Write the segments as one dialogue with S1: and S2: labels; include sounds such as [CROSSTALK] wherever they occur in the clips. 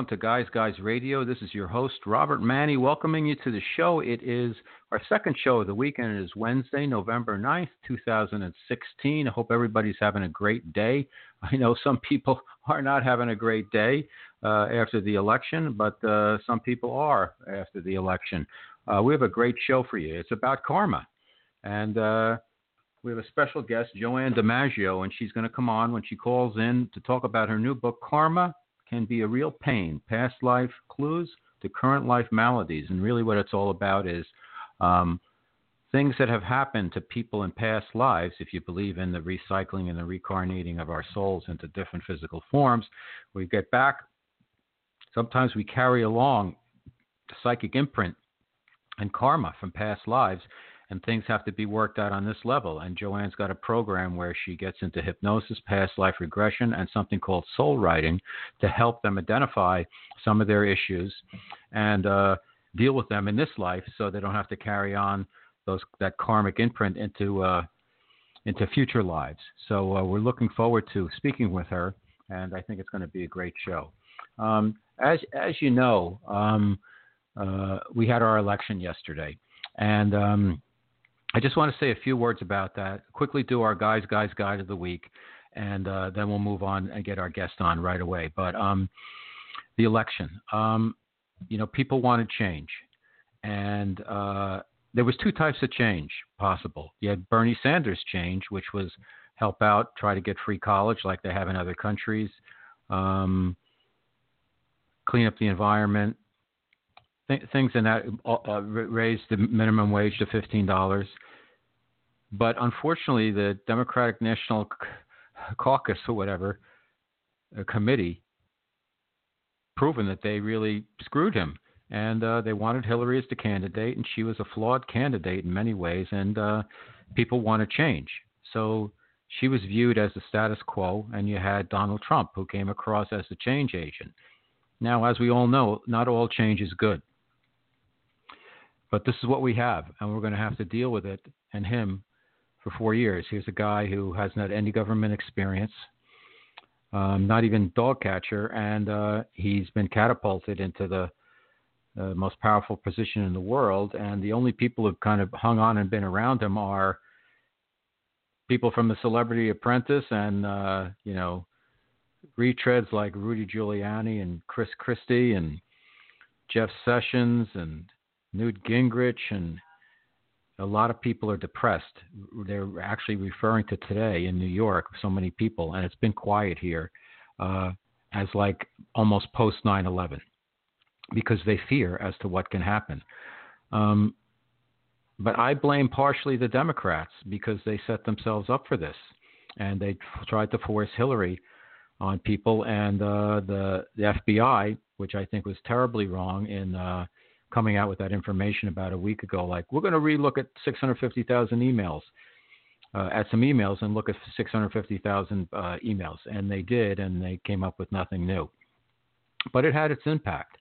S1: welcome to Guys Guys Radio. This is your host, Robert Manni, welcoming you to the show. It is our second show of the week and it is Wednesday, November 9th, 2016. I hope everybody's having a great day. I know some [LAUGHS] people are not having a great day uh, after the election, but uh, some people are after the election. Uh, we have a great show for you. It's about karma. And uh, we have a special guest, Joanne DiMaggio, and she's going to come on when she calls in to talk about her new book, Karma can be a real pain. Past life clues to current life maladies. And really, what it's all about is um, things that have happened to people in past lives, if you believe in the recycling and the reincarnating of our souls into different physical forms. We get back, sometimes we carry along the psychic imprint and karma from past lives and things have to be worked out on this level. And Joanne's got a program where she gets into hypnosis, past life regression, and something called soul writing to help them identify some of their issues and uh, deal with them in this life, so they don't have to carry on those that karmic imprint into uh, into future lives. So uh, we're looking forward to speaking with her, and I think it's going to be a great show. Um, as as you know, um, uh, we had our election yesterday, and um, I just want to say a few words about that. Quickly do our guys, guys guide of the week, and uh, then we'll move on and get our guest on right away. But um, the election, um, you know, people want to change, and uh, there was two types of change possible. You had Bernie Sanders change, which was help out, try to get free college like they have in other countries, um, clean up the environment, th- things in that uh, uh raised the minimum wage to fifteen dollars. But unfortunately, the Democratic National Caucus or whatever committee proven that they really screwed him, and uh, they wanted Hillary as the candidate, and she was a flawed candidate in many ways, and uh, people want to change. So she was viewed as the status quo, and you had Donald Trump, who came across as the change agent. Now, as we all know, not all change is good. But this is what we have, and we're going to have to deal with it and him for four years. Here's a guy who hasn't had any government experience, um, not even dog catcher, and uh, he's been catapulted into the uh, most powerful position in the world. And the only people who've kind of hung on and been around him are people from the Celebrity Apprentice and uh, you know retreads like Rudy Giuliani and Chris Christie and Jeff Sessions and Newt Gingrich, and a lot of people are depressed. They're actually referring to today in New York, so many people, and it's been quiet here, uh, as like almost post 9 11 because they fear as to what can happen. Um, but I blame partially the Democrats because they set themselves up for this and they tried to force Hillary on people and uh, the, the FBI, which I think was terribly wrong in uh, coming out with that information about a week ago. Like, we're going to relook at 650,000 emails, uh, at some emails, and look at 650,000 uh, emails. And they did, and they came up with nothing new. But it had its impact.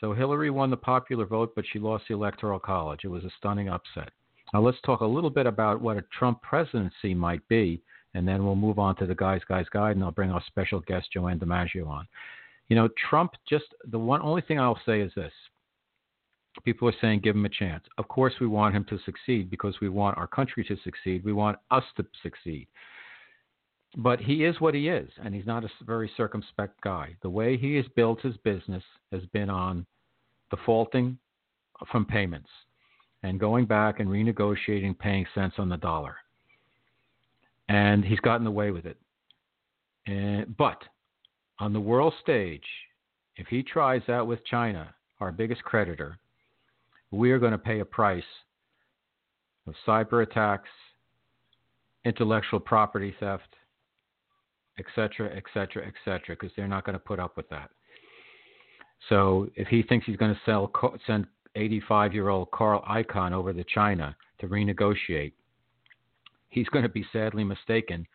S1: So Hillary won the popular vote, but she lost the Electoral College. It was a stunning upset. Now, let's talk a little bit about what a Trump presidency might be, and then we'll move on to the Guys, Guys Guide, and I'll bring our special guest, Joanne DiMaggio, on. You know, Trump just, the one only thing I'll say is this people are saying give him a chance. Of course, we want him to succeed because we want our country to succeed. We want us to succeed. But he is what he is, and he's not a very circumspect guy. The way he has built his business has been on defaulting from payments and going back and renegotiating, paying cents on the dollar. And he's gotten away with it. And, but on the world stage, if he tries that with China, our biggest creditor, we are going to pay a price of cyber attacks, intellectual property theft, etc., etc., etc., because they're not going to put up with that. So if he thinks he's going to sell send 85-year-old Carl Icahn over to China to renegotiate, he's going to be sadly mistaken.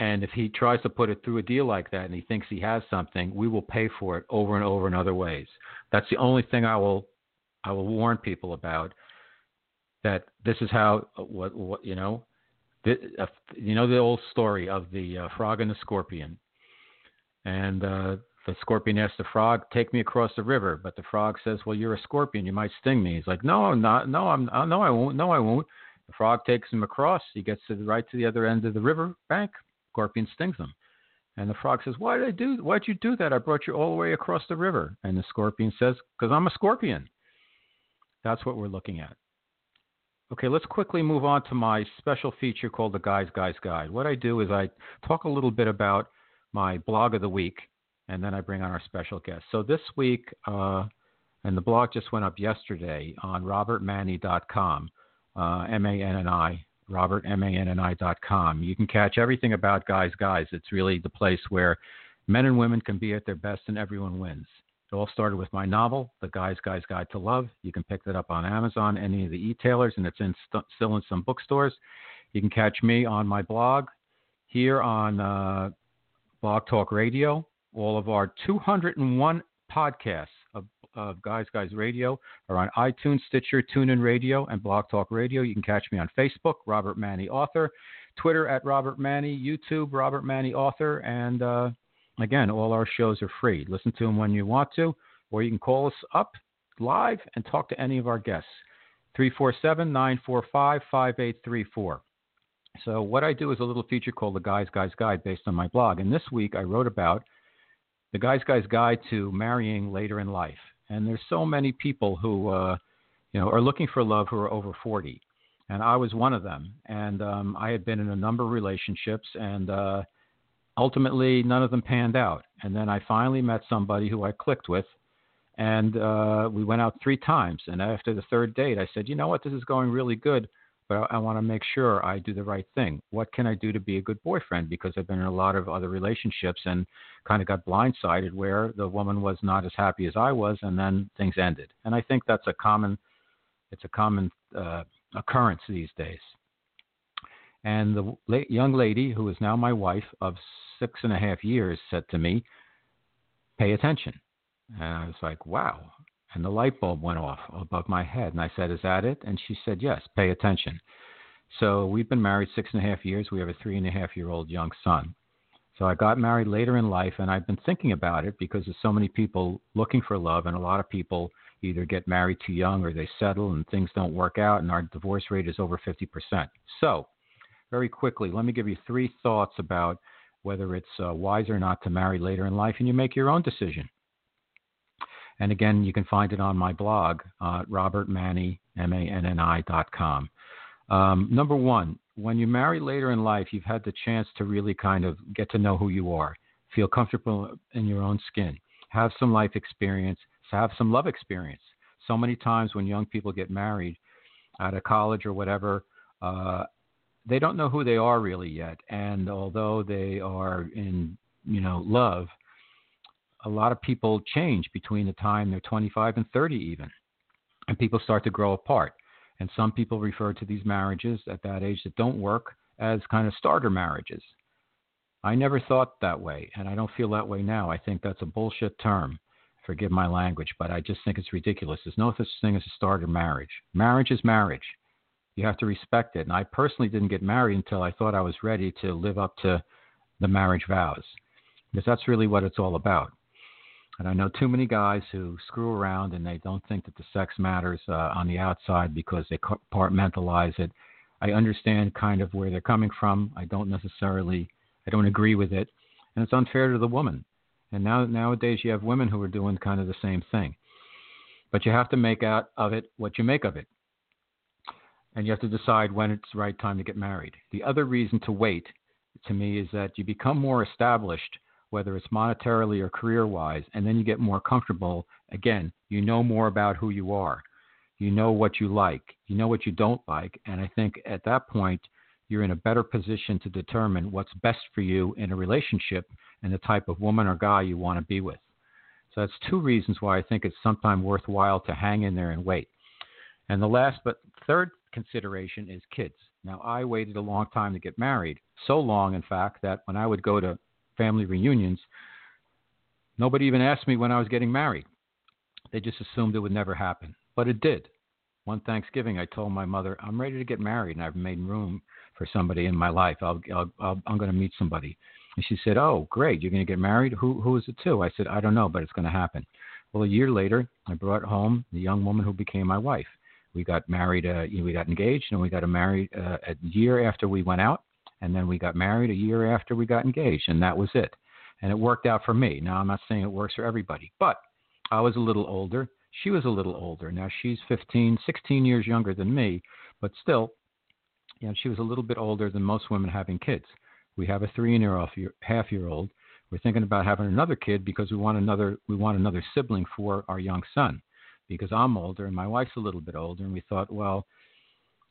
S1: And if he tries to put it through a deal like that and he thinks he has something, we will pay for it over and over in other ways. That's the only thing I will I will warn people about that this is how what what you know the, uh, you know the old story of the uh, frog and the scorpion and uh, the scorpion asks the frog, "Take me across the river," but the frog says, "Well, you're a scorpion. You might sting me." He's like, "No, I'm not. No, I'm. Uh, no, I won't. No, I won't." The frog takes him across. He gets to the right to the other end of the river bank. Scorpion stings him, and the frog says, "Why did I do? Why'd you do that? I brought you all the way across the river." And the scorpion says, "Because I'm a scorpion." That's what we're looking at. Okay, let's quickly move on to my special feature called the Guys Guys Guide. What I do is I talk a little bit about my blog of the week and then I bring on our special guest. So this week, uh, and the blog just went up yesterday on robertmanni.com, uh, M-A-N-N-I, Robert, M-A-N-N-I.com. You can catch everything about Guys Guys. It's really the place where men and women can be at their best and everyone wins. It all started with my novel, The Guys Guys Guide to Love. You can pick that up on Amazon, any of the e-tailers, and it's in st- still in some bookstores. You can catch me on my blog here on uh, Blog Talk Radio, all of our 201 podcasts of, of Guys Guys Radio are on iTunes, Stitcher, TuneIn Radio, and Blog Talk Radio. You can catch me on Facebook, Robert Manni Author, Twitter at Robert Manni, YouTube, Robert Manni Author, and uh, again, all our shows are free. Listen to them when you want to, or you can call us up live and talk to any of our guests. 347 945 5834. So, what I do is a little feature called the Guys Guys Guide based on my blog. And this week I wrote about the Guy's Guy's Guide to Marrying Later in Life. And there's so many people who, uh, you know, are looking for love who are over 40. And I was one of them. And um, I had been in a number of relationships, and uh, ultimately none of them panned out. And then I finally met somebody who I clicked with, and uh, we went out three times. And after the third date, I said, you know what, this is going really good but I, want to make sure I do the right thing. What can I do to be a good boyfriend? Because I've been in a lot of other relationships and kind of got blindsided where the woman was not as happy as I was, and then things ended. And I think that's a common, it's a common uh, occurrence these days. And the young lady who is now my wife of six and a half years said to me, "Pay attention." And I was like, "Wow, and the light bulb went off above my head. And I said, Is that it? And she said, Yes, pay attention. So we've been married six and a half years. We have a three and a half year old young son. So I got married later in life, and I've been thinking about it because there's so many people looking for love, and a lot of people either get married too young or they settle and things don't work out, and our divorce rate is over 50%. So, very quickly, let me give you three thoughts about whether it's uh, wise or not to marry later in life, and you make your own decision. And again, you can find it on my blog, uh. Um, number one, when you marry later in life, you've had the chance to really kind of get to know who you are, feel comfortable in your own skin, have some life experience, have some love experience. So many times when young people get married out of college or whatever, uh, they don't know who they are really yet. And although they are in, you know, love – a lot of people change between the time they're 25 and 30 even and people start to grow apart. And some people refer to these marriages at that age that don't work as kind of starter marriages. I never thought that way and i don't feel that way now. I think that's a bullshit term. Forgive my language but i just think it's ridiculous. There's no such thing as a starter marriage. Marriage is marriage you have to respect it and i personally didn't get married until i thought i was ready to live up to the marriage vows because that's really what it's all about and I know too many guys who screw around and they don't think that the sex matters uh, on the outside because they compartmentalize it. I understand kind of where they're coming from. I don't necessarily, I don't agree with it, and it's unfair to the woman. And now nowadays you have women who are doing kind of the same thing. But you have to make out of it what you make of it. And you have to decide when it's the right time to get married. The other reason to wait, to me, is that you become more established whether it's monetarily or career wise, and then you get more comfortable. Again, you know more about who you are. You know what you like. You know what you don't like. And I think at that point, you're in a better position to determine what's best for you in a relationship and the type of woman or guy you want to be with. So that's two reasons why I think it's sometimes worthwhile to hang in there and wait. And the last but third consideration is kids. Now, I waited a long time to get married, so long, in fact, that when I would go to family reunions, nobody even asked me when I was getting married. They just assumed it would never happen. But it did. One Thanksgiving, I told my mother, I'm ready to get married and I've made room for somebody in my life. I'll, I'll, i am going to meet somebody. And she said, "Oh, great! You're going to get married. Who who is it to?" I said, "I don't know, but it's going to happen." Well, a year later, I brought home the young woman who became my wife. We got married. Uh, you know, we got engaged, and we got married uh, a year after we went out, and then we got married a year after we got engaged, and that was it. And it worked out for me. Now, I'm not saying it works for everybody, but I was a little older. She was a little older. Now she's 15, 16 years younger than me, but still, you know, she was a little bit older than most women having kids. We have a three and a half year old. We're thinking about having another kid because we want another we want another sibling for our young son. Because I'm older and my wife's a little bit older, and we thought, well,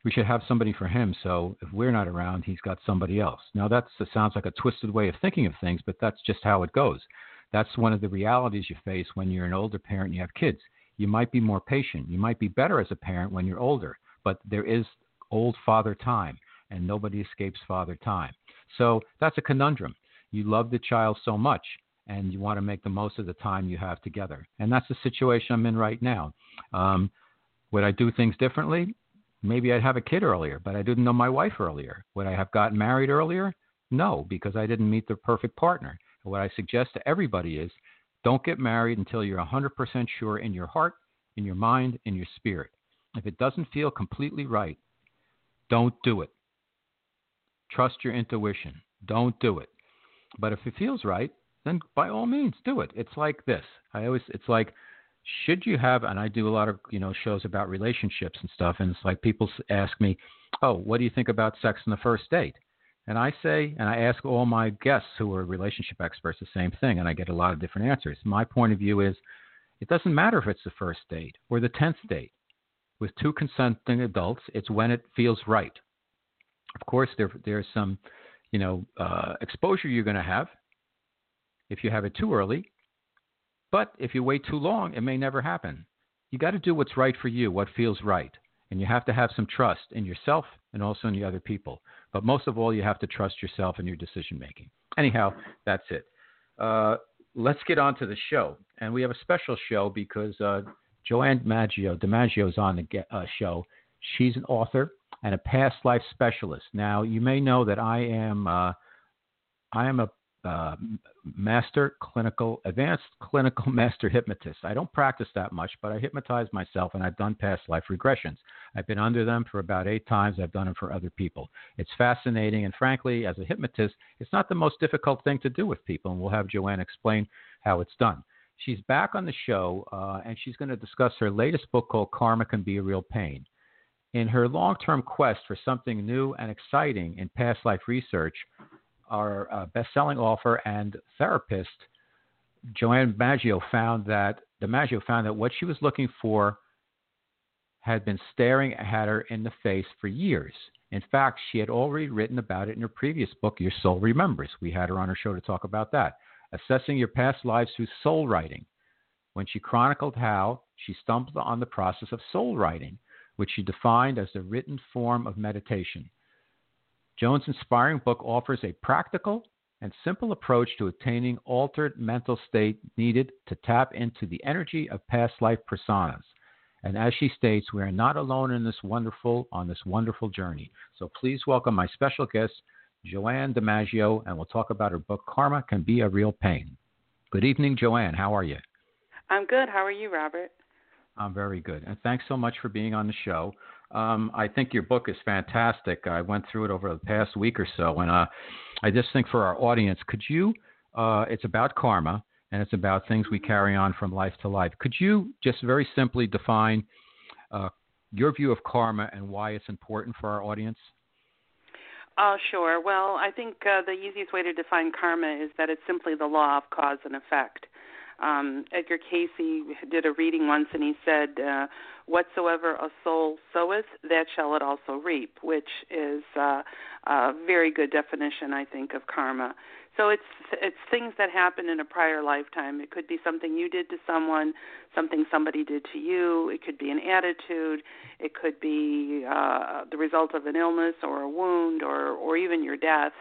S1: we should have somebody for him. So if we're not around, he's got somebody else. Now that sounds like a twisted way of thinking of things, but that's just how it goes. That's one of the realities you face when you're an older parent and you have kids. You might be more patient. You might be better as a parent when you're older, but there is old father time, and nobody escapes father time. So that's a conundrum. You love the child so much, and you want to make the most of the time you have together. And that's the situation I'm in right now. Um, would I do things differently? Maybe I'd have a kid earlier, but I didn't know my wife earlier. Would I have gotten married earlier? No, because I didn't meet the perfect partner. What I suggest to everybody is don't get married until you're 100% sure in your heart, in your mind, in your spirit. If it doesn't feel completely right, don't do it. Trust your intuition. Don't do it. But if it feels right, then by all means do it. It's like this. I always it's like should you have and I do a lot of, you know, shows about relationships and stuff and it's like people ask me, "Oh, what do you think about sex on the first date?" And I say, and I ask all my guests who are relationship experts the same thing, and I get a lot of different answers. My point of view is it doesn't matter if it's the first date or the 10th date. With two consenting adults, it's when it feels right. Of course, there, there's some, you know, uh, exposure you're going to have if you have it too early. But if you wait too long, it may never happen. You got to do what's right for you, what feels right. And you have to have some trust in yourself and also in the other people. But most of all, you have to trust yourself and your decision making. Anyhow, that's it. Uh, let's get on to the show. And we have a special show because uh, Joanne DiMaggio, DiMaggio is on the uh, show. She's an author and a past life specialist. Now, you may know that I am uh, I am a uh, master clinical, advanced clinical [LAUGHS] master hypnotist. I don't practice that much, but I hypnotize myself and I've done past life regressions. I've been under them for about eight times. I've done them for other people. It's fascinating. And frankly, as a hypnotist, it's not the most difficult thing to do with people. And we'll have Joanne explain how it's done. She's back on the show uh, and she's going to discuss her latest book called Karma Can Be a Real Pain. In her long term quest for something new and exciting in past life research, our uh, best-selling author and therapist, Joanne Maggio, found that DiMaggio found that what she was looking for had been staring at her in the face for years. In fact, she had already written about it in her previous book, Your Soul Remembers. We had her on her show to talk about that. Assessing your past lives through soul writing. When she chronicled how she stumbled on the process of soul writing, which she defined as the written form of meditation. Joan's inspiring book offers a practical and simple approach to attaining altered mental state needed to tap into the energy of past life personas. And as she states, we are not alone in this wonderful on this wonderful journey. So please welcome my special guest, Joanne DiMaggio, and we'll talk about her book Karma Can Be a Real Pain. Good evening, Joanne. How are you?
S2: I'm good. How are you, Robert?
S1: I'm very good. And thanks so much for being on the show. Um, I think your book is fantastic. I went through it over the past week or so, and uh, I just think for our audience, could you? Uh, it's about karma, and it's about things we carry on from life to life. Could you just very simply define uh, your view of karma and why it's important for our audience?
S2: Uh, sure. Well, I think uh, the easiest way to define karma is that it's simply the law of cause and effect. Um, Edgar Cayce did a reading once, and he said, uh, "Whatsoever a soul soweth, that shall it also reap," which is uh, a very good definition, I think, of karma. So it's it's things that happened in a prior lifetime. It could be something you did to someone, something somebody did to you. It could be an attitude. It could be uh, the result of an illness or a wound or or even your death.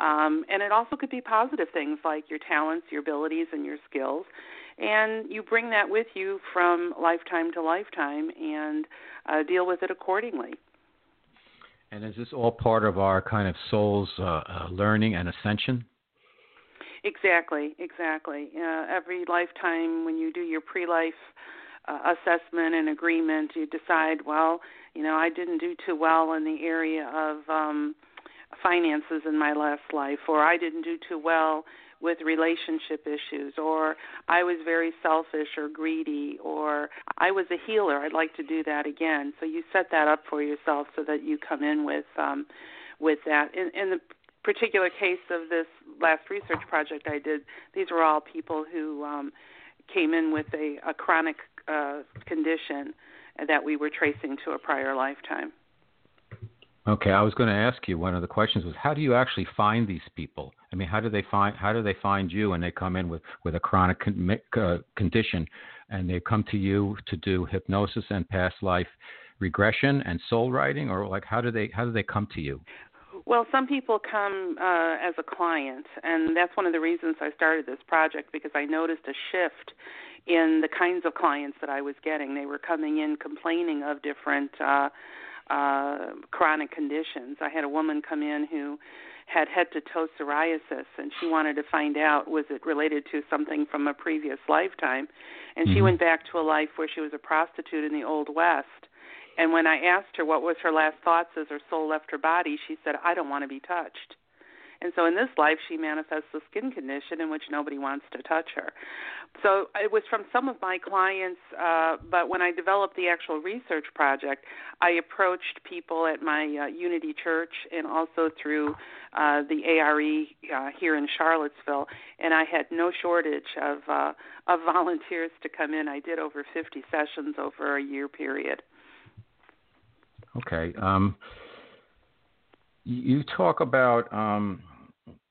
S2: Um, and it also could be positive things like your talents, your abilities, and your skills. And you bring that with you from lifetime to lifetime and uh, deal with it accordingly.
S1: And is this all part of our kind of soul's uh, uh, learning and ascension?
S2: Exactly, exactly. Uh, every lifetime, when you do your pre-life uh, assessment and agreement, you decide, well, you know, I didn't do too well in the area of um, finances in my last life, or I didn't do too well with relationship issues, or I was very selfish or greedy, or I was a healer. I'd like to do that again. So you set that up for yourself so that you come in with um, with that. In, in the particular case of this last research project I did, these were all people who um, came in with a, a chronic uh, condition that we were tracing to a prior lifetime.
S1: Okay, I was going to ask you. One of the questions was, how do you actually find these people? I mean, how do they find how do they find you when they come in with with a chronic con- uh, condition, and they come to you to do hypnosis and past life regression and soul writing, or like how do they how do they come to you?
S2: Well, some people come uh, as a client, and that's one of the reasons I started this project because I noticed a shift in the kinds of clients that I was getting. They were coming in complaining of different uh, uh, chronic conditions. I had a woman come in who had head to toe psoriasis, and she wanted to find out was it related to something from a previous lifetime. And mm-hmm. she went back to a life where she was a prostitute in the Old West. And when I asked her what was her last thoughts as her soul left her body, she said, I don't want to be touched. And so in this life, she manifests a skin condition in which nobody wants to touch her. So it was from some of my clients, uh, but when I developed the actual research project, I approached people at my uh, Unity Church and also through uh, the ARE uh, here in Charlottesville, and I had no shortage of uh, of volunteers to come in. I did over 50 sessions over a year period.
S1: Okay. Um, you talk about um,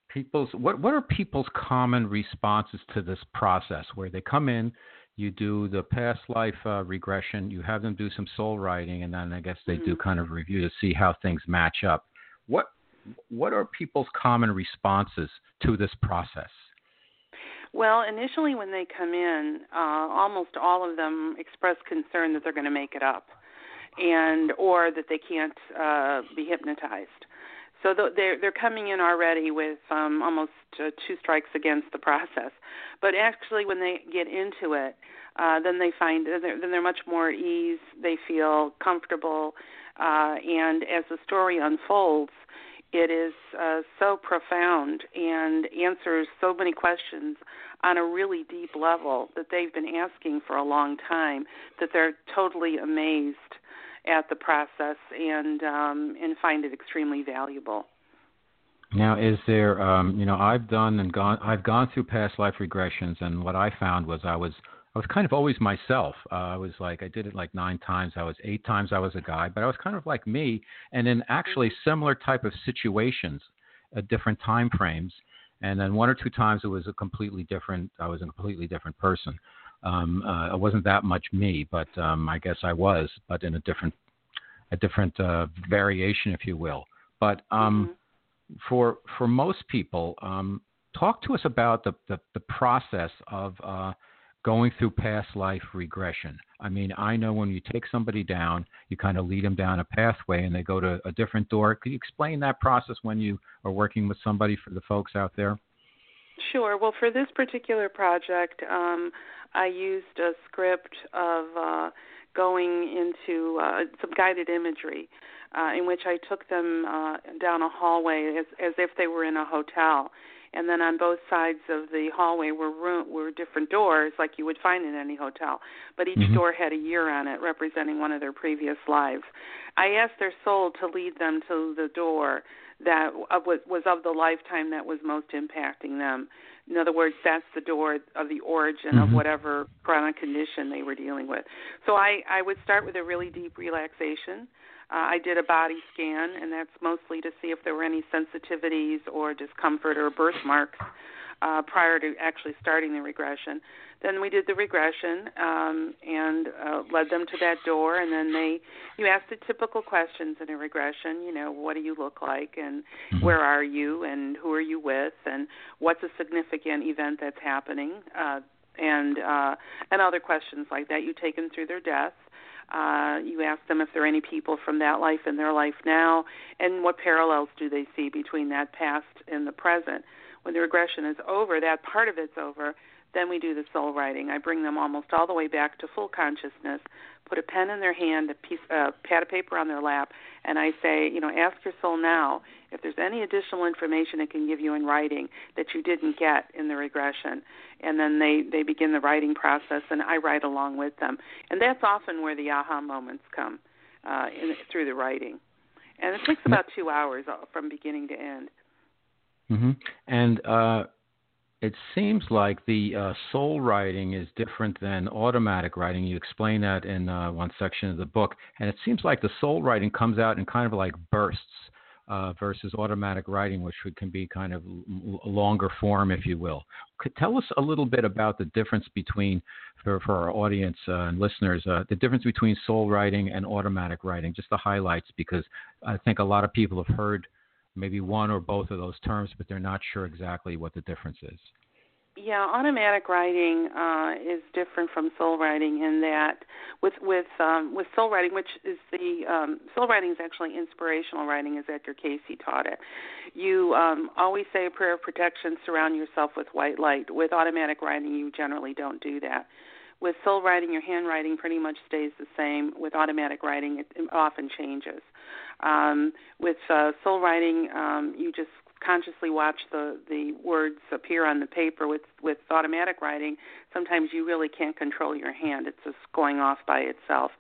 S1: people's what what are people's common responses to this process where they come in you do the past life uh, regression you have them do some soul writing and then i guess they mm-hmm. do kind of review to see how things match up what what are people's common responses to this process
S2: well, initially when they come in, uh, almost all of them express concern that they're going to make it up, and or that they can't uh, be hypnotized. So they're they're coming in already with um, almost uh, two strikes against the process. But actually, when they get into it, uh, then they find they're, then they're much more at ease. They feel comfortable, uh, and as the story unfolds, it is uh, so profound and answers so many questions on a really deep level that they've been asking for a long time that they're totally amazed at the process and um, and find it extremely valuable.
S1: Now, is there, um, you know, I've done and gone, I've gone through past life regressions, and what I found was I was, I was kind of always myself. Uh, I was like, I did it like nine times. I was eight times I was a guy, but I was kind of like me, and in actually mm-hmm. similar type of situations, at different time frames, and then one or two times it was a completely different. I was a completely different person. Um, uh, it wasn't that much me, but um, I guess I was, but in a different, a different uh, variation, if you will. But um, mm-hmm. for for most people, um, talk to us about the the, the process of uh, going through past life regression. I mean, I know when you take somebody down, you kind of lead them down a pathway, and they go to a different door. Could you explain that process when you are working with somebody for the folks out there?
S2: Sure. Well, for this particular project, um, I used a script of uh, going into uh, some guided imagery, uh, in which I took them uh, down a hallway as, as if they were in a hotel, and then on both sides of the hallway were room, were different doors like you would find in any hotel, but each mm-hmm. door had a year on it representing one of their previous lives. I asked their soul to lead them to the door that uh, was was of the lifetime that was most impacting them. In other words, that's the door of the origin mm-hmm. of whatever chronic condition they were dealing with. So I I would start with a really deep relaxation. Uh, I did a body scan, and that's mostly to see if there were any sensitivities or discomfort or birthmarks uh, prior to actually starting the regression. Then we did the regression um, and uh, led them to that door, and then they you ask the typical questions in a regression. You know, what do you look like, and mm-hmm. where are you, and who are you with, and what's a significant event that's happening, uh, and uh, and other questions like that. You take them through their death. Uh, you ask them if there are any people from that life in their life now, and what parallels do they see between that past and the present when the regression is over, that part of it's over, then we do the soul writing. I bring them almost all the way back to full consciousness, put a pen in their hand, a piece, uh, pad of paper on their lap, and I say, you know, ask your soul now if there's any additional information it can give you in writing that you didn't get in the regression. And then they they begin the writing process, and I write along with them. And that's often where the aha moments come uh, in, through the writing. And it takes about two hours uh, from beginning to end.
S1: Mm-hmm. And uh, it seems like the uh, soul writing is different than automatic writing. You explain that in uh, one section of the book, and it seems like the soul writing comes out in kind of like bursts uh, versus automatic writing, which can be kind of longer form, if you will. Could tell us a little bit about the difference between, for, for our audience uh, and listeners, uh, the difference between soul writing and automatic writing, just the highlights, because I think a lot of people have heard maybe one or both of those terms, but they're not sure exactly what the difference is.
S2: Yeah, automatic writing uh, is different from soul writing in that with with um, with soul writing, which is the um, soul writing is actually inspirational writing, as Edgar Cayce taught it. You um, always say a prayer of protection, surround yourself with white light. With automatic writing, you generally don't do that. With soul writing, your handwriting pretty much stays the same. With automatic writing, it, it often changes. Um, with uh, soul writing, um, you just consciously watch the the words appear on the paper with with automatic writing sometimes you really can't control your hand. It's just going off by itself.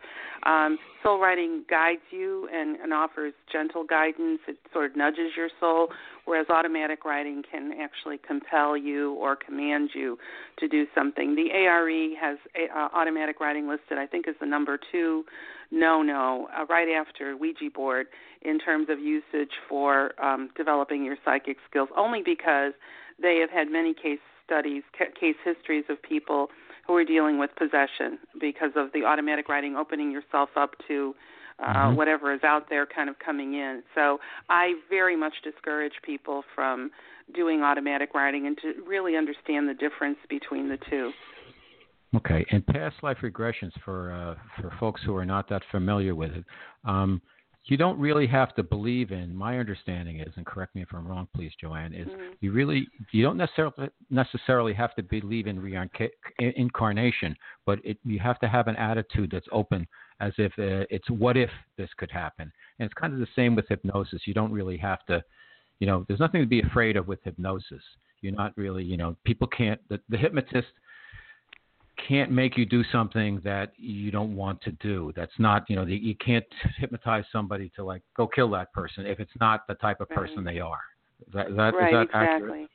S2: Um, soul writing guides you and, and offers gentle guidance. It sort of nudges your soul whereas automatic writing can actually compel you or command you to do something. The ARE has a, uh, automatic writing listed I think is the number two no no uh, right after Ouija board in terms of usage for um, developing your psychic skills, only because they have had many case studies, case histories of people who are dealing with possession because of the automatic writing, opening yourself up to uh, mm-hmm. whatever is out there kind of coming in. So I very much discourage people from doing automatic writing and to really understand the difference between the two.
S1: Okay, and past life regressions for uh, for folks who are not that familiar with it. Um, you don't really have to believe in. My understanding is, and correct me if I'm wrong, please, Joanne, is mm-hmm. you really you don't necessarily necessarily have to believe in reincarnation, but it, you have to have an attitude that's open, as if uh, it's what if this could happen. And it's kind of the same with hypnosis. You don't really have to, you know, there's nothing to be afraid of with hypnosis. You're not really, you know, people can't. The, the hypnotist can't make you do something that you don't want to do. That's not, you know, the, you can't hypnotize somebody to like go kill that person if it's not the type of person right. they are. Is that, is that,
S2: right,
S1: is that
S2: exactly.
S1: accurate?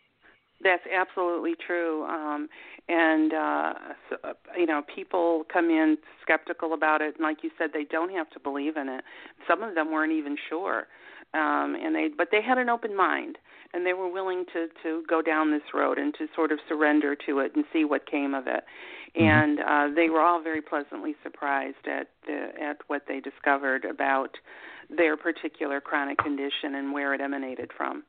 S2: That's absolutely true. Um, and uh, so, uh, you know, people come in skeptical about it, and like you said, they don't have to believe in it. Some of them weren't even sure, um, and they but they had an open mind, and they were willing to to go down this road and to sort of surrender to it and see what came of it. Mm-hmm. and uh, they were all very pleasantly surprised at the, at what they discovered about their particular chronic condition and where it emanated from.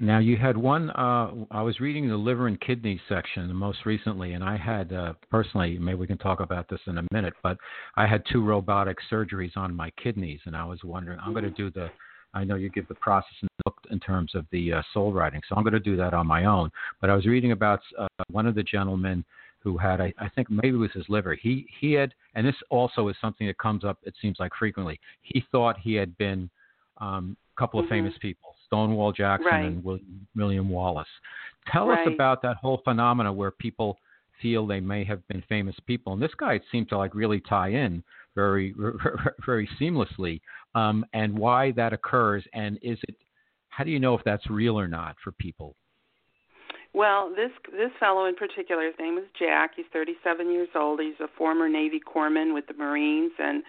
S1: Now you had one. Uh, I was reading the liver and kidney section most recently, and I had uh, personally. Maybe we can talk about this in a minute, but I had two robotic surgeries on my kidneys, and I was wondering. I'm going to mm-hmm. do the. I know you give the process in, in terms of the uh, soul writing, so I'm going to do that on my own. But I was reading about uh, one of the gentlemen who had, I, I think maybe it was his liver. He he had, and this also is something that comes up. It seems like frequently. He thought he had been um, a couple of mm-hmm. famous people, Stonewall Jackson
S2: right.
S1: and William, William Wallace. Tell
S2: right.
S1: us about that whole phenomena where people feel they may have been famous people, and this guy seemed to like really tie in very [LAUGHS] very seamlessly, um, and why that occurs, and is it how do you know if that's real or not for people?
S2: Well, this this fellow in particular, his name is Jack. He's 37 years old. He's a former Navy corpsman with the Marines and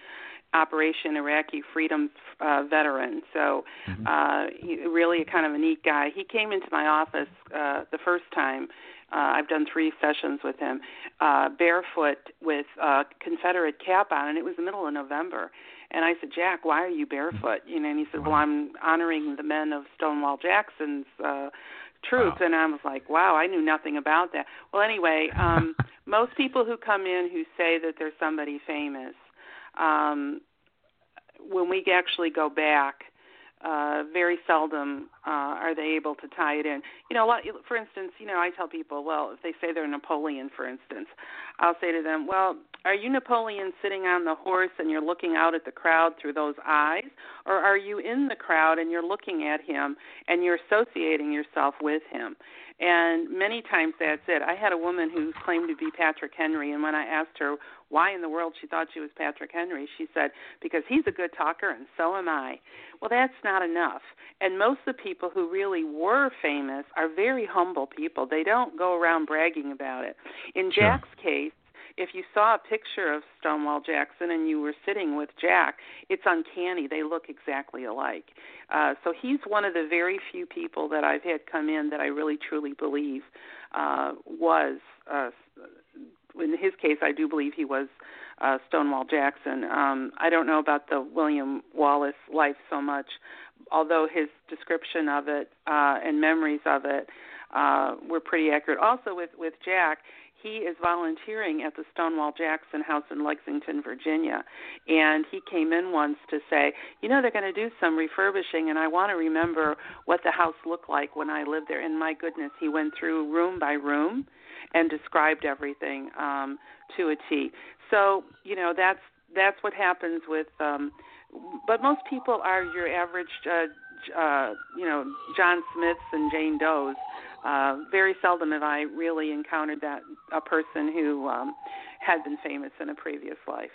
S2: Operation Iraqi Freedom uh, veteran. So, mm-hmm. uh, he, really a kind of a neat guy. He came into my office uh, the first time. Uh, I've done three sessions with him, uh, barefoot with a Confederate cap on, and it was the middle of November. And I said, Jack, why are you barefoot? You know, and he said, Well, I'm honoring the men of Stonewall Jackson's. Uh, troops wow. and I was like, wow, I knew nothing about that. Well, anyway, um [LAUGHS] most people who come in who say that they're somebody famous um when we actually go back uh very seldom uh, are they able to tie it in? You know, a lot, for instance, you know, I tell people, well, if they say they're Napoleon, for instance, I'll say to them, well, are you Napoleon sitting on the horse and you're looking out at the crowd through those eyes, or are you in the crowd and you're looking at him and you're associating yourself with him? And many times that's it. I had a woman who claimed to be Patrick Henry, and when I asked her why in the world she thought she was Patrick Henry, she said, because he's a good talker and so am I. Well, that's not enough. And most of the people who really were famous are very humble people. They don't go around bragging about it. In sure. Jack's case, if you saw a picture of Stonewall Jackson and you were sitting with Jack, it's uncanny. They look exactly alike. Uh, so he's one of the very few people that I've had come in that I really truly believe uh, was. Uh, in his case, I do believe he was uh, Stonewall Jackson. Um, I don't know about the William Wallace life so much, although his description of it uh, and memories of it uh, were pretty accurate. Also, with with Jack, he is volunteering at the Stonewall Jackson House in Lexington, Virginia. And he came in once to say, you know, they're going to do some refurbishing, and I want to remember what the house looked like when I lived there. And my goodness, he went through room by room and described everything um, to a T. So, you know, that's that's what happens with. Um, but most people are your average, uh, uh, you know, John Smiths and Jane Does uh, very seldom have I really encountered that a person who um, had been famous in a previous life.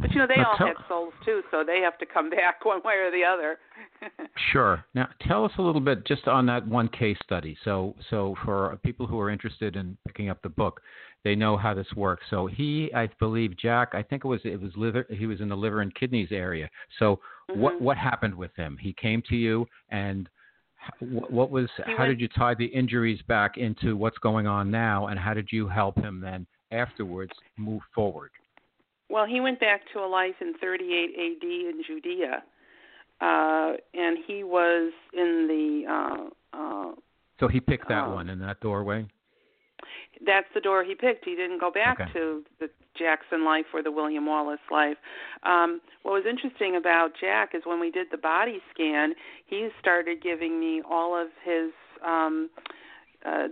S2: But you know, they now all tell, had souls too, so they have to come [LAUGHS] back one way or the other. [LAUGHS]
S1: sure. Now, tell us a little bit just on that one case study. So, so for people who are interested in picking up the book, they know how this works. So he, I believe, Jack, I think it was it was liver. He was in the liver and kidneys area. So, mm-hmm. what what happened with him? He came to you and what was he how went, did you tie the injuries back into what's going on now and how did you help him then afterwards move forward?
S2: Well he went back to a life in 38 AD in Judea uh and he was in the uh uh
S1: so he picked that uh, one in that doorway
S2: that's the door he picked. He didn't go back okay. to the Jackson life or the William Wallace life. Um, what was interesting about Jack is when we did the body scan, he started giving me all of his um, uh,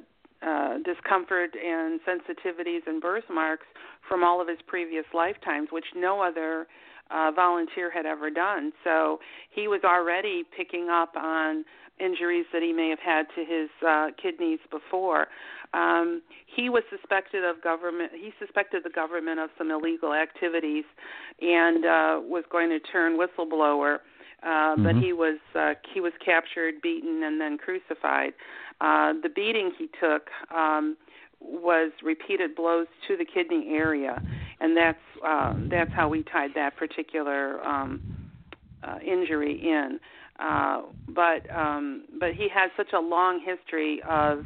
S2: uh, discomfort and sensitivities and birthmarks from all of his previous lifetimes, which no other uh, volunteer had ever done. So he was already picking up on injuries that he may have had to his uh, kidneys before. Um, he was suspected of government. He suspected the government of some illegal activities, and uh, was going to turn whistleblower. Uh, mm-hmm. But he was uh, he was captured, beaten, and then crucified. Uh, the beating he took um, was repeated blows to the kidney area, and that's uh, that's how we tied that particular um, uh, injury in. Uh, but um, but he has such a long history of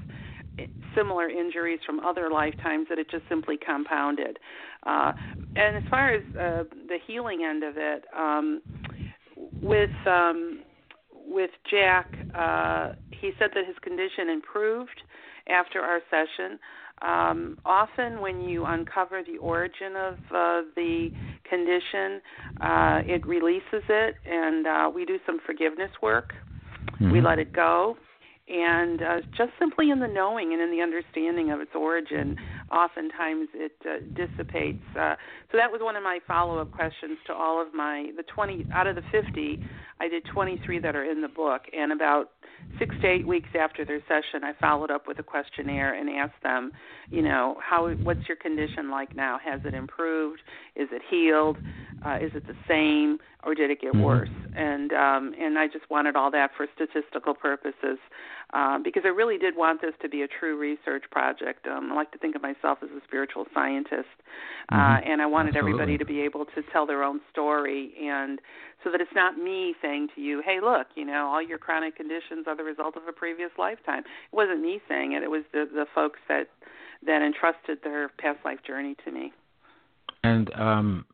S2: similar injuries from other lifetimes that it just simply compounded. Uh, and as far as uh, the healing end of it, um, with um, with Jack, uh, he said that his condition improved after our session. Um, often, when you uncover the origin of uh, the condition, uh, it releases it, and uh, we do some forgiveness work. Mm-hmm. We let it go, and uh, just simply in the knowing and in the understanding of its origin, oftentimes it uh, dissipates. Uh, so that was one of my follow-up questions to all of my the 20 out of the 50. I did 23 that are in the book, and about six to eight weeks after their session, I followed up with a questionnaire and asked them, you know, how what's your condition like now? Has it improved? Is it healed? Uh, is it the same, or did it get mm-hmm. worse? And um, and I just wanted all that for statistical purposes, um, because I really did want this to be a true research project. Um, I like to think of myself as a spiritual scientist, uh, mm-hmm. and I wanted Absolutely. everybody to be able to tell their own story and so that it's not me saying to you, "Hey, look, you know, all your chronic conditions are the result of a previous lifetime." It wasn't me saying it; it was the the folks that that entrusted their past life journey to me.
S1: And um,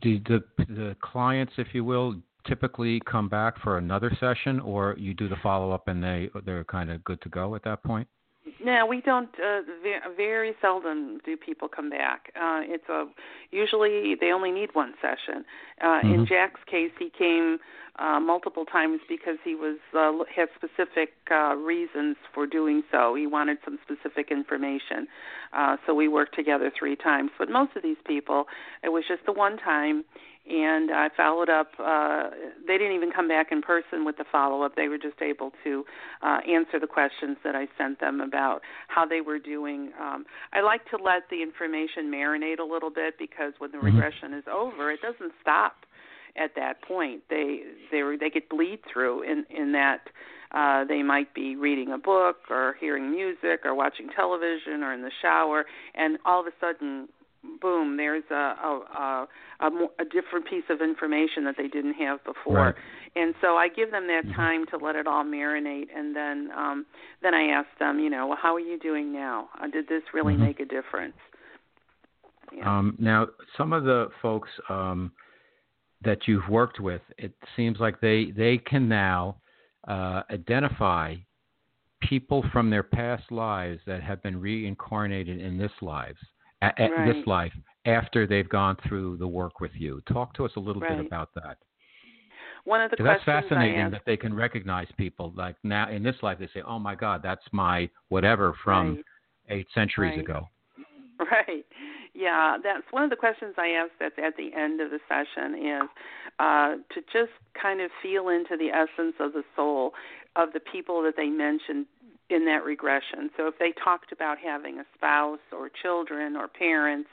S1: do the the clients, if you will, typically come back for another session, or you do the follow up and they they're kind of good to go at that point?
S2: No, we don't. Uh, very seldom do people come back. Uh, it's a usually they only need one session. Uh, mm-hmm. In Jack's case, he came uh, multiple times because he was uh, had specific uh, reasons for doing so. He wanted some specific information, uh, so we worked together three times. But most of these people, it was just the one time, and I followed up. Uh, they didn't even come back in person with the follow up. They were just able to uh, answer the questions that I sent them about how they were doing. Um, I like to let the information marinate a little bit because when the mm-hmm. regression is over, it doesn't stop at that point. They they they get bleed through in in that uh, they might be reading a book or hearing music or watching television or in the shower, and all of a sudden boom, there's a a, a a, a different piece of information that they didn't have before.
S1: Right.
S2: And so I give them that
S1: mm-hmm.
S2: time to let it all marinate, and then um, then I ask them, you know, well, how are you doing now? Uh, did this really
S1: mm-hmm.
S2: make a difference?
S1: Yeah. Um, now, some of the folks um, that you've worked with, it seems like they they can now uh, identify people from their past lives that have been reincarnated in this lives at,
S2: right.
S1: this life after they've gone through the work with you. Talk to us a little
S2: right.
S1: bit about that.
S2: One of the
S1: that's fascinating
S2: asked,
S1: that they can recognize people like now in this life. They say, "Oh my God, that's my whatever from
S2: right.
S1: eight centuries ago." [LAUGHS]
S2: Right. Yeah, that's one of the questions I ask at, at the end of the session is uh, to just kind of feel into the essence of the soul of the people that they mentioned in that regression. So if they talked about having a spouse or children or parents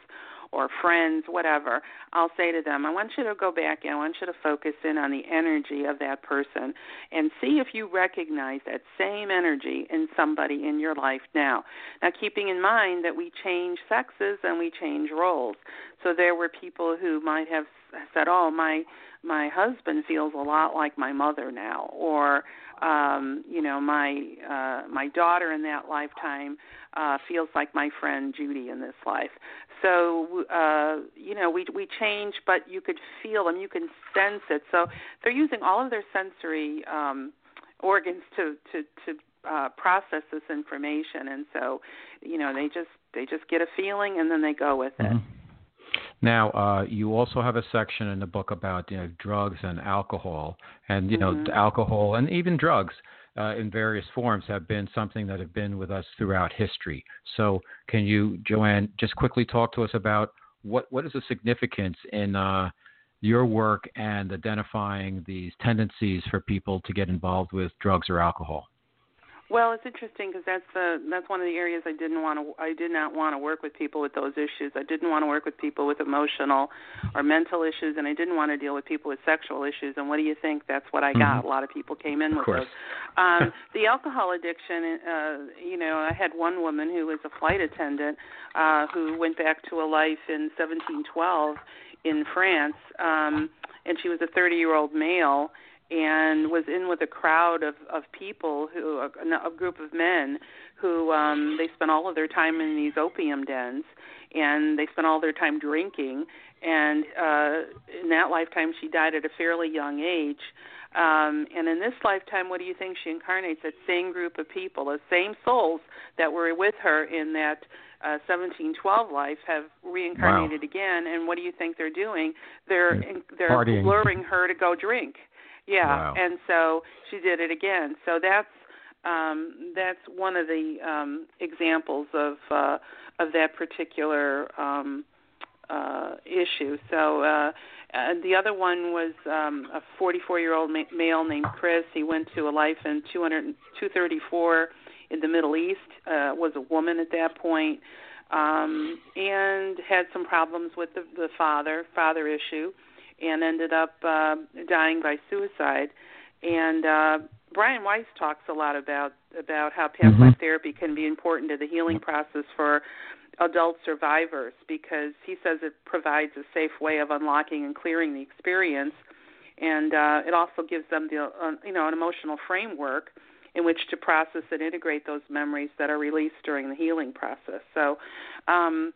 S2: or friends, whatever, I'll say to them, I want you to go back and I want you to focus in on the energy of that person and see if you recognize that same energy in somebody in your life now. Now, keeping in mind that we change sexes and we change roles. So there were people who might have said, "Oh, my my husband feels a lot like my mother now," or um, you know, my uh, my daughter in that lifetime uh, feels like my friend Judy in this life. So uh, you know, we we change, but you could feel them, you can sense it. So they're using all of their sensory um, organs to to to uh, process this information, and so you know, they just they just get a feeling and then they go with it.
S1: Mm-hmm. Now, uh, you also have a section in the book about you know, drugs and alcohol, and you
S2: mm-hmm.
S1: know, alcohol and even drugs uh, in various forms have been something that have been with us throughout history. So, can you, Joanne, just quickly talk to us about what what is the significance in uh, your work and identifying these tendencies for people to get involved with drugs or alcohol?
S2: Well, it's interesting because that's the that's one of the areas I didn't want to I did not want to work with people with those issues. I didn't want to work with people with emotional or mental issues, and I didn't want to deal with people with sexual issues. And what do you think? That's what I got.
S1: Mm-hmm.
S2: A lot of people came in
S1: of
S2: with
S1: course.
S2: those. Um, [LAUGHS] the alcohol addiction. Uh, you know, I had one woman who was a flight attendant uh, who went back to a life in 1712 in France, um, and she was a 30 year old male and was in with a crowd of of people who a, a group of men who um they spent all of their time in these opium dens and they spent all their time drinking and uh in that lifetime she died at a fairly young age um and in this lifetime what do you think she incarnates that same group of people the same souls that were with her in that uh, 1712 life have reincarnated
S1: wow.
S2: again, and what do you think they're doing? They're they're
S1: Partying.
S2: luring her to go drink. Yeah,
S1: wow.
S2: and so she did it again. So that's um, that's one of the um, examples of uh, of that particular um, uh, issue. So uh, the other one was um, a 44 year old ma- male named Chris. He went to a life in 200, 234 in the Middle East. Uh, was a woman at that point, um, and had some problems with the, the father father issue and ended up uh, dying by suicide. And uh, Brian Weiss talks a lot about about how past
S1: mm-hmm.
S2: life therapy can be important to the healing process for adult survivors because he says it provides a safe way of unlocking and clearing the experience, and uh, it also gives them the uh, you know an emotional framework in which to process and integrate those memories that are released during the healing process. So. Um,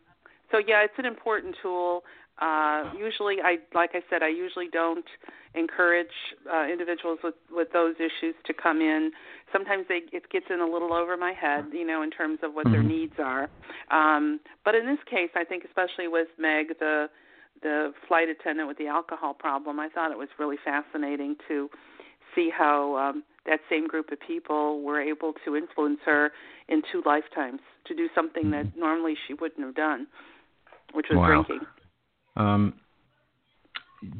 S2: so yeah, it's an important tool. Uh, usually, I like I said, I usually don't encourage uh, individuals with with those issues to come in. Sometimes they it gets in a little over my head, you know, in terms of what mm-hmm. their needs are. Um, but in this case, I think especially with Meg, the the flight attendant with the alcohol problem, I thought it was really fascinating to see how um, that same group of people were able to influence her in two lifetimes to do something that mm-hmm. normally she wouldn't have done, which was
S1: wow.
S2: drinking.
S1: Um,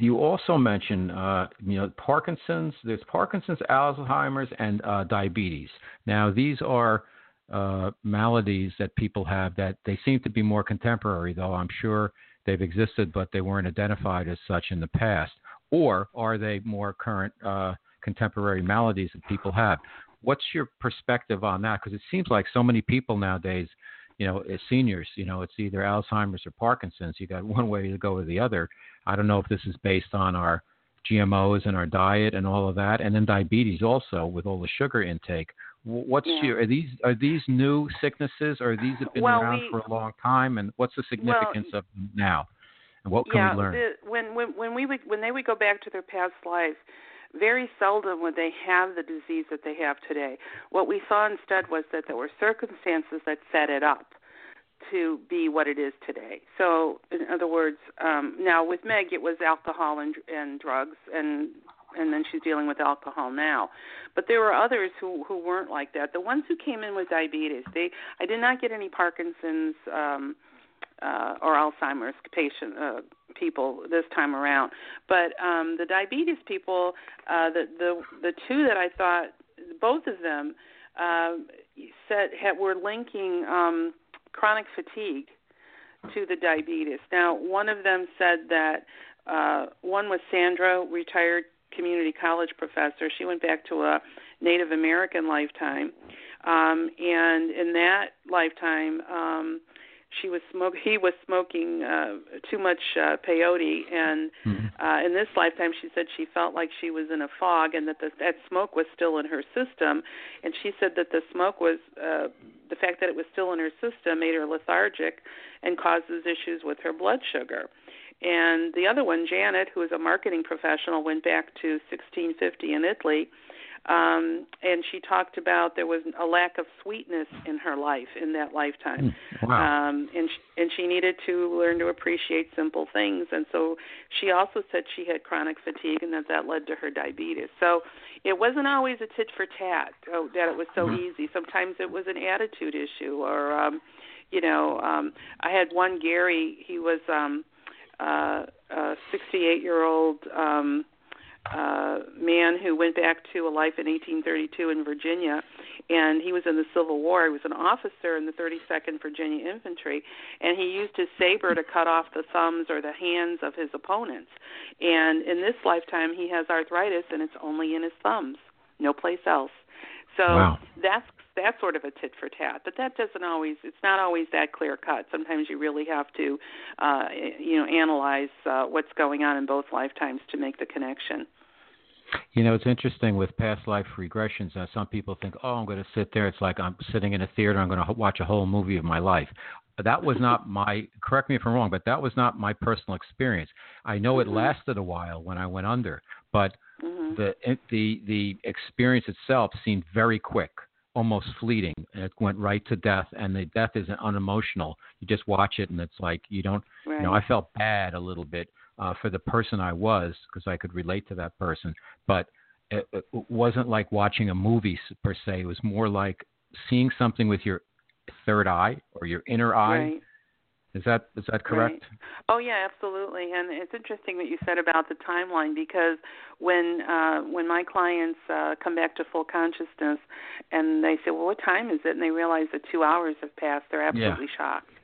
S1: you also mentioned, uh, you know, Parkinson's. There's Parkinson's, Alzheimer's, and uh, diabetes. Now, these are uh, maladies that people have that they seem to be more contemporary, though I'm sure they've existed, but they weren't identified as such in the past. Or are they more current uh, contemporary maladies that people have? What's your perspective on that? Because it seems like so many people nowadays you know, as seniors, you know, it's either Alzheimer's or Parkinson's. You got [LAUGHS] one way to go or the other. I don't know if this is based on our GMOs and our diet and all of that, and then diabetes also with all the sugar intake. What's
S2: yeah.
S1: your are these are these new sicknesses or these have been
S2: well,
S1: around
S2: we,
S1: for a long time? And what's the significance
S2: well,
S1: of them now? And what can
S2: yeah,
S1: we learn?
S2: The, when when when we would when they would go back to their past life, very seldom would they have the disease that they have today. What we saw instead was that there were circumstances that set it up to be what it is today. So, in other words, um, now with Meg, it was alcohol and, and drugs, and and then she's dealing with alcohol now. But there were others who who weren't like that. The ones who came in with diabetes, they I did not get any Parkinson's um, uh, or Alzheimer's patient uh, people this time around. But um, the diabetes people, uh, the the the two that I thought both of them uh, said had, were linking. Um, chronic fatigue to the diabetes. Now, one of them said that uh, one was Sandra, retired community college professor. She went back to a Native American lifetime, um, and in that lifetime, um, she was smoke he was smoking uh too much uh peyote and mm-hmm. uh in this lifetime she said she felt like she was in a fog and that the, that smoke was still in her system and she said that the smoke was uh the fact that it was still in her system made her lethargic and causes issues with her blood sugar and the other one Janet who is a marketing professional went back to 1650 in Italy um, and she talked about there was a lack of sweetness in her life in that lifetime,
S1: hmm. wow.
S2: um, and she, and she needed to learn to appreciate simple things. And so she also said she had chronic fatigue, and that that led to her diabetes. So it wasn't always a tit for tat. Oh, that it was so mm-hmm. easy. Sometimes it was an attitude issue, or um, you know, um, I had one Gary. He was um, uh, a 68 year old. Um, uh, man who went back to a life in 1832 in Virginia, and he was in the Civil War. He was an officer in the 32nd Virginia Infantry, and he used his saber to cut off the thumbs or the hands of his opponents. And in this lifetime, he has arthritis, and it's only in his thumbs, no place else. So
S1: wow.
S2: that's that's sort of a tit for tat, but that doesn't always. It's not always that clear cut. Sometimes you really have to, uh, you know, analyze uh, what's going on in both lifetimes to make the connection.
S1: You know, it's interesting with past life regressions. Uh, some people think, "Oh, I'm going to sit there. It's like I'm sitting in a theater. I'm going to watch a whole movie of my life." That was not [LAUGHS] my. Correct me if I'm wrong, but that was not my personal experience. I know it
S2: mm-hmm.
S1: lasted a while when I went under, but
S2: mm-hmm.
S1: the the the experience itself seemed very quick, almost fleeting. It went right to death, and the death is unemotional. You just watch it, and it's like you don't.
S2: Right.
S1: You know, I felt bad a little bit uh, for the person I was because I could relate to that person. But it, it wasn't like watching a movie per se. It was more like seeing something with your third eye or your inner eye.
S2: Right.
S1: Is that is that correct?
S2: Right. Oh yeah, absolutely. And it's interesting what you said about the timeline because when uh when my clients uh come back to full consciousness and they say, "Well, what time is it?" and they realize that 2 hours have passed, they're absolutely
S1: yeah.
S2: shocked.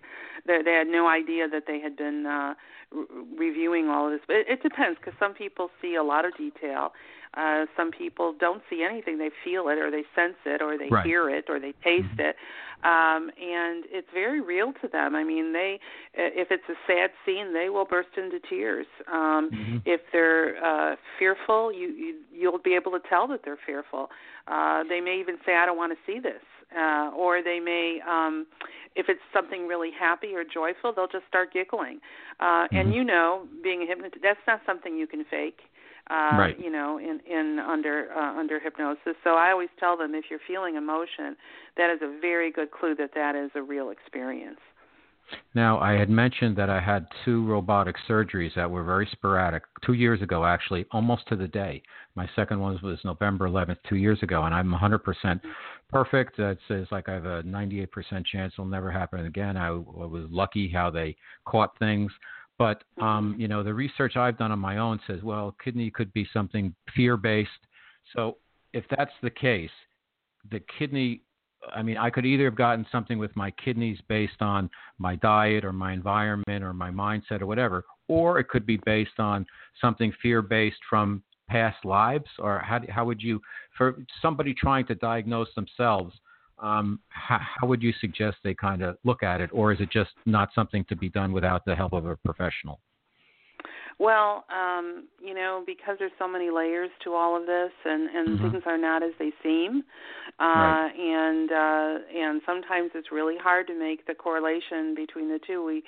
S2: They they had no idea that they had been uh reviewing all of this. But it, it depends because some people see a lot of detail. Uh, some people don't see anything; they feel it, or they sense it, or they
S1: right.
S2: hear it, or they taste
S1: mm-hmm.
S2: it, um, and it's very real to them. I mean, they if it's a sad scene, they will burst into tears. Um,
S1: mm-hmm.
S2: If they're uh, fearful, you, you you'll be able to tell that they're fearful. Uh, they may even say, "I don't want to see this," uh, or they may, um, if it's something really happy or joyful, they'll just start giggling. Uh,
S1: mm-hmm.
S2: And you know, being a hypnotist, that's not something you can fake. Uh,
S1: right.
S2: You know, in in under uh, under hypnosis. So I always tell them if you're feeling emotion, that is a very good clue that that is a real experience.
S1: Now, I had mentioned that I had two robotic surgeries that were very sporadic, two years ago, actually, almost to the day. My second one was November 11th, two years ago, and I'm 100% perfect. It says like I have a 98% chance it'll never happen again. I, I was lucky how they caught things. But, um, you know, the research I've done on my own says, well, kidney could be something fear based. So if that's the case, the kidney I mean, I could either have gotten something with my kidneys based on my diet or my environment or my mindset or whatever, or it could be based on something fear based from past lives. Or how, how would you, for somebody trying to diagnose themselves, um, how, how would you suggest they kind of look at it? Or is it just not something to be done without the help of a professional?
S2: Well, um, you know, because there's so many layers to all of this, and and
S1: mm-hmm.
S2: things are not as they seem, uh,
S1: right.
S2: and uh, and sometimes it's really hard to make the correlation between the two. We,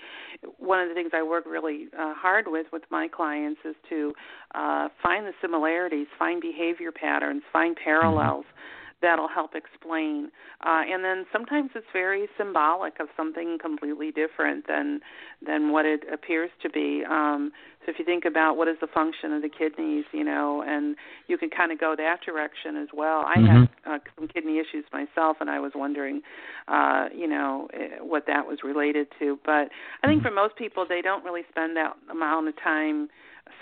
S2: one of the things I work really uh, hard with with my clients is to uh, find the similarities, find behavior patterns, find
S1: mm-hmm.
S2: parallels. Mm-hmm that'll help explain. Uh, and then sometimes it's very symbolic of something completely different than than what it appears to be. Um, so if you think about what is the function of the kidneys, you know, and you can kind of go that direction as well. I
S1: mm-hmm.
S2: have uh, some kidney issues myself, and I was wondering, uh, you know, eh, what that was related to. But I think
S1: mm-hmm.
S2: for most people, they don't really spend that amount of time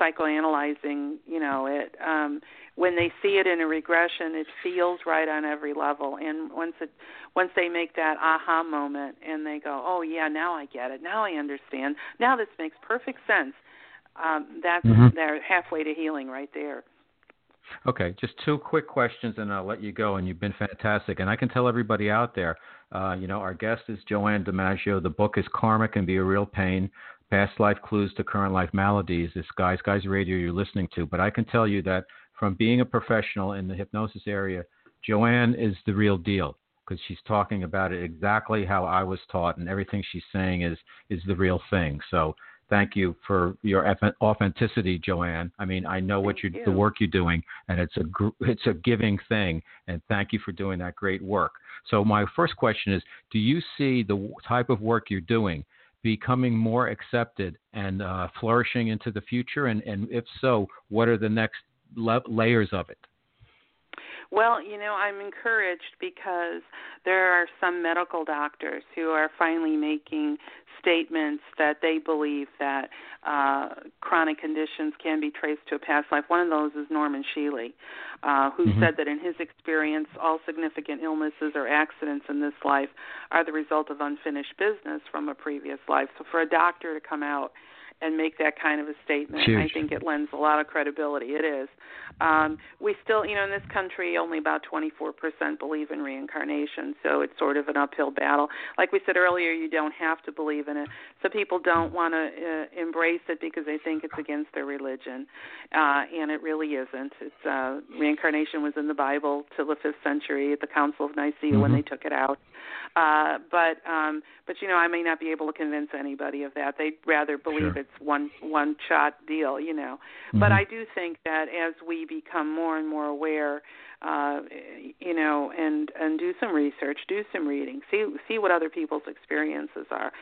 S2: psychoanalyzing, you know, it. Um, when they see it in a regression, it feels right on every level. And once it, once they make that aha moment, and they go, "Oh yeah, now I get it. Now I understand. Now this makes perfect sense." Um, that's
S1: mm-hmm.
S2: they're halfway to healing right there.
S1: Okay, just two quick questions, and I'll let you go. And you've been fantastic. And I can tell everybody out there, uh, you know, our guest is Joanne DiMaggio. The book is Karma Can Be a Real Pain Past Life Clues to Current Life Maladies. This Guys Guys Radio you're listening to. But I can tell you that from being a professional in the hypnosis area, Joanne is the real deal because she's talking about it exactly how I was taught, and everything she's saying is is the real thing. So thank you for your authenticity, Joanne. I mean, I know what you're,
S2: you.
S1: the work you're doing, and it's a it's a giving thing. And thank you for doing that great work. So my first question is: Do you see the type of work you're doing becoming more accepted and uh, flourishing into the future? And, and if so, what are the next le- layers of it?
S2: Well, you know, I'm encouraged because there are some medical doctors who are finally making statements that they believe that uh, chronic conditions can be traced to a past life. One of those is Norman Shealy, uh, who
S1: mm-hmm.
S2: said that in his experience, all significant illnesses or accidents in this life are the result of unfinished business from a previous life. So for a doctor to come out and make that kind of a statement.
S1: Huge.
S2: I think it lends a lot of credibility. It is. Um, we still, you know, in this country, only about 24% believe in reincarnation, so it's sort of an uphill battle. Like we said earlier, you don't have to believe in it. So people don't want to uh, embrace it because they think it's against their religion, uh, and it really isn't. It's uh, reincarnation was in the Bible till the fifth century at the Council of Nicaea mm-hmm. when they took it out. Uh, but um, but you know, I may not be able to convince anybody of that. They'd rather believe
S1: sure.
S2: it's one one shot deal, you know. Mm-hmm. But I do think that as we become more and more aware uh, you know, and and do some research, do some reading, see see what other people's experiences are.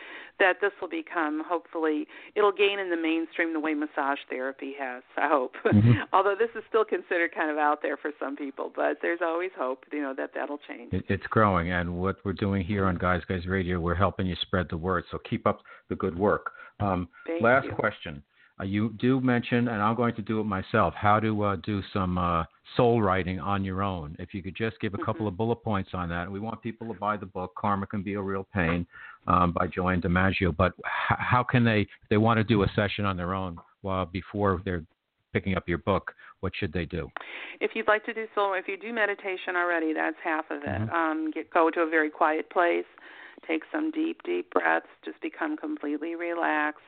S2: That this will become hopefully it'll gain in the mainstream the way massage therapy has. I hope. [LAUGHS] Mm-hmm. Although this is still considered kind of out there for some people, but there's always hope. You know that that'll change.
S1: It's growing, and what we're doing here on Guys Guys Radio, we're helping you spread the word. So keep up the good work. Um, last
S2: you.
S1: question. Uh, you do mention, and I'm going to do it myself, how to uh, do some uh, soul writing on your own. If you could just give a couple
S2: mm-hmm.
S1: of bullet points on that. We want people to buy the book, Karma Can Be a Real Pain, um, by Joanne DiMaggio. But h- how can they, if they want to do a session on their own while before they're picking up your book, what should they do?
S2: If you'd like to do soul, if you do meditation already, that's half of it.
S1: Mm-hmm.
S2: Um, get go to a very quiet place, take some deep, deep breaths, just become completely relaxed.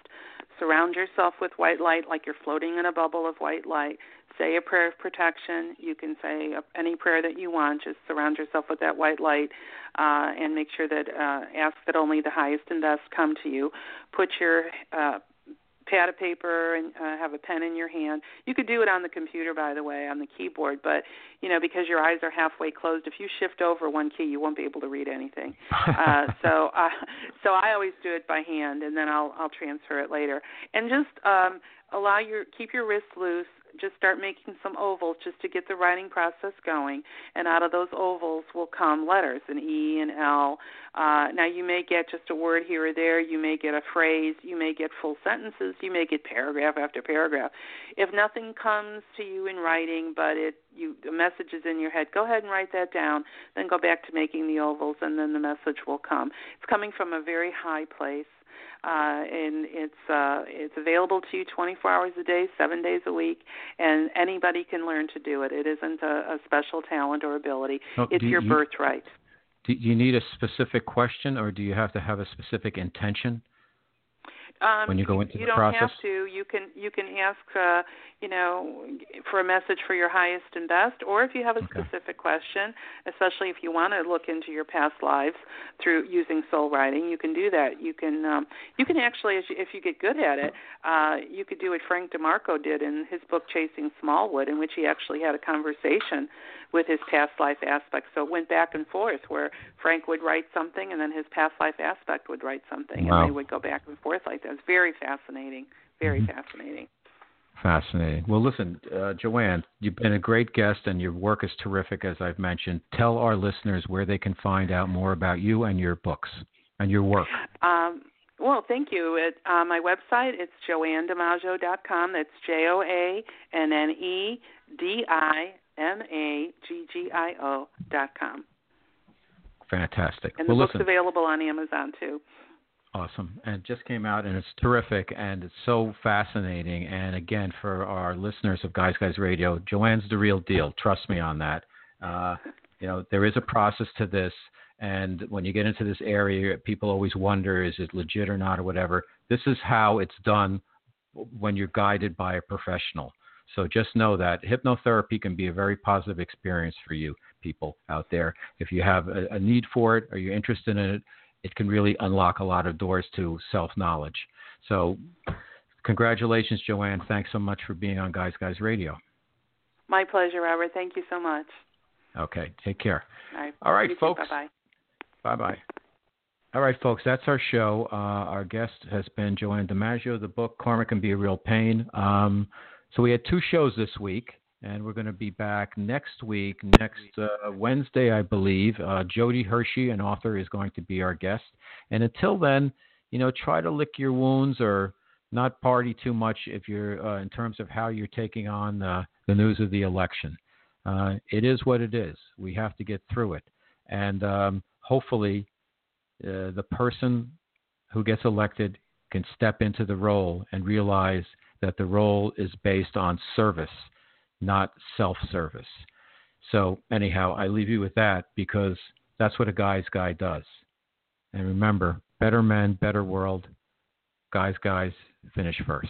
S2: Surround yourself with white light like you're floating in a bubble of white light. Say a prayer of protection. You can say any prayer that you want. Just surround yourself with that white light uh, and make sure that uh, ask that only the highest and best come to you. Put your uh, pad of paper and uh, have a pen in your hand. You could do it on the computer, by the way, on the keyboard. But you know, because your eyes are halfway closed, if you shift over one key, you won't be able to read anything. [LAUGHS] uh, so, uh, so I always do it by hand, and then I'll I'll transfer it later. And just um, allow your keep your wrists loose just start making some ovals just to get the writing process going. And out of those ovals will come letters, an E and L. Uh, now, you may get just a word here or there. You may get a phrase. You may get full sentences. You may get paragraph after paragraph. If nothing comes to you in writing, but it you the message is in your head, go ahead and write that down. Then go back to making the ovals, and then the message will come. It's coming from a very high place uh, and it's uh, it's available to you 24 hours a day, seven days a week, and anybody can learn to do it. It isn't a, a special talent or ability;
S1: oh,
S2: it's your
S1: you,
S2: birthright.
S1: Do you need a specific question, or do you have to have a specific intention?
S2: Um,
S1: when you go into
S2: you
S1: the process, you don't
S2: have to. You can you can ask, uh, you know, for a message for your highest and best, or if you have a
S1: okay.
S2: specific question, especially if you want to look into your past lives through using soul writing, you can do that. You can um, you can actually, if you get good at it, uh, you could do what Frank DeMarco did in his book Chasing Smallwood, in which he actually had a conversation with his past life aspect. So it went back and forth where Frank would write something and then his past life aspect would write something
S1: wow.
S2: and they would go back and forth like that. It's very fascinating. Very
S1: mm-hmm.
S2: fascinating.
S1: Fascinating. Well, listen, uh, Joanne, you've been a great guest and your work is terrific, as I've mentioned. Tell our listeners where they can find out more about you and your books and your work.
S2: Um, well, thank you. At uh, my website, it's joannedimaggio.com. That's J O A N N E D I M A G G I O dot com.
S1: Fantastic.
S2: And
S1: well,
S2: the
S1: listen,
S2: book's available on Amazon too.
S1: Awesome. And it just came out and it's terrific and it's so fascinating. And again, for our listeners of Guys Guys Radio, Joanne's the real deal. Trust me on that. Uh, you know, there is a process to this. And when you get into this area, people always wonder is it legit or not or whatever. This is how it's done when you're guided by a professional. So just know that hypnotherapy can be a very positive experience for you people out there. If you have a, a need for it or you're interested in it, it can really unlock a lot of doors to self knowledge. So, congratulations, Joanne. Thanks so much for being on Guys Guys Radio.
S2: My pleasure, Robert. Thank you so much.
S1: Okay, take care.
S2: All right,
S1: All right folks.
S2: Bye
S1: bye. Bye bye. All right, folks, that's our show. Uh, our guest has been Joanne DiMaggio. The book Karma Can Be a Real Pain. Um, so we had two shows this week, and we're going to be back next week, next uh, Wednesday, I believe. Uh, Jody Hershey, an author, is going to be our guest. And until then, you know, try to lick your wounds or not party too much if you're uh, in terms of how you're taking on the news of the election. Uh, it is what it is. We have to get through it, and um, hopefully, uh, the person who gets elected can step into the role and realize that the role is based on service, not self service. So, anyhow, I leave you with that because that's what a guy's guy does. And remember, better men, better world. Guys, guys, finish first.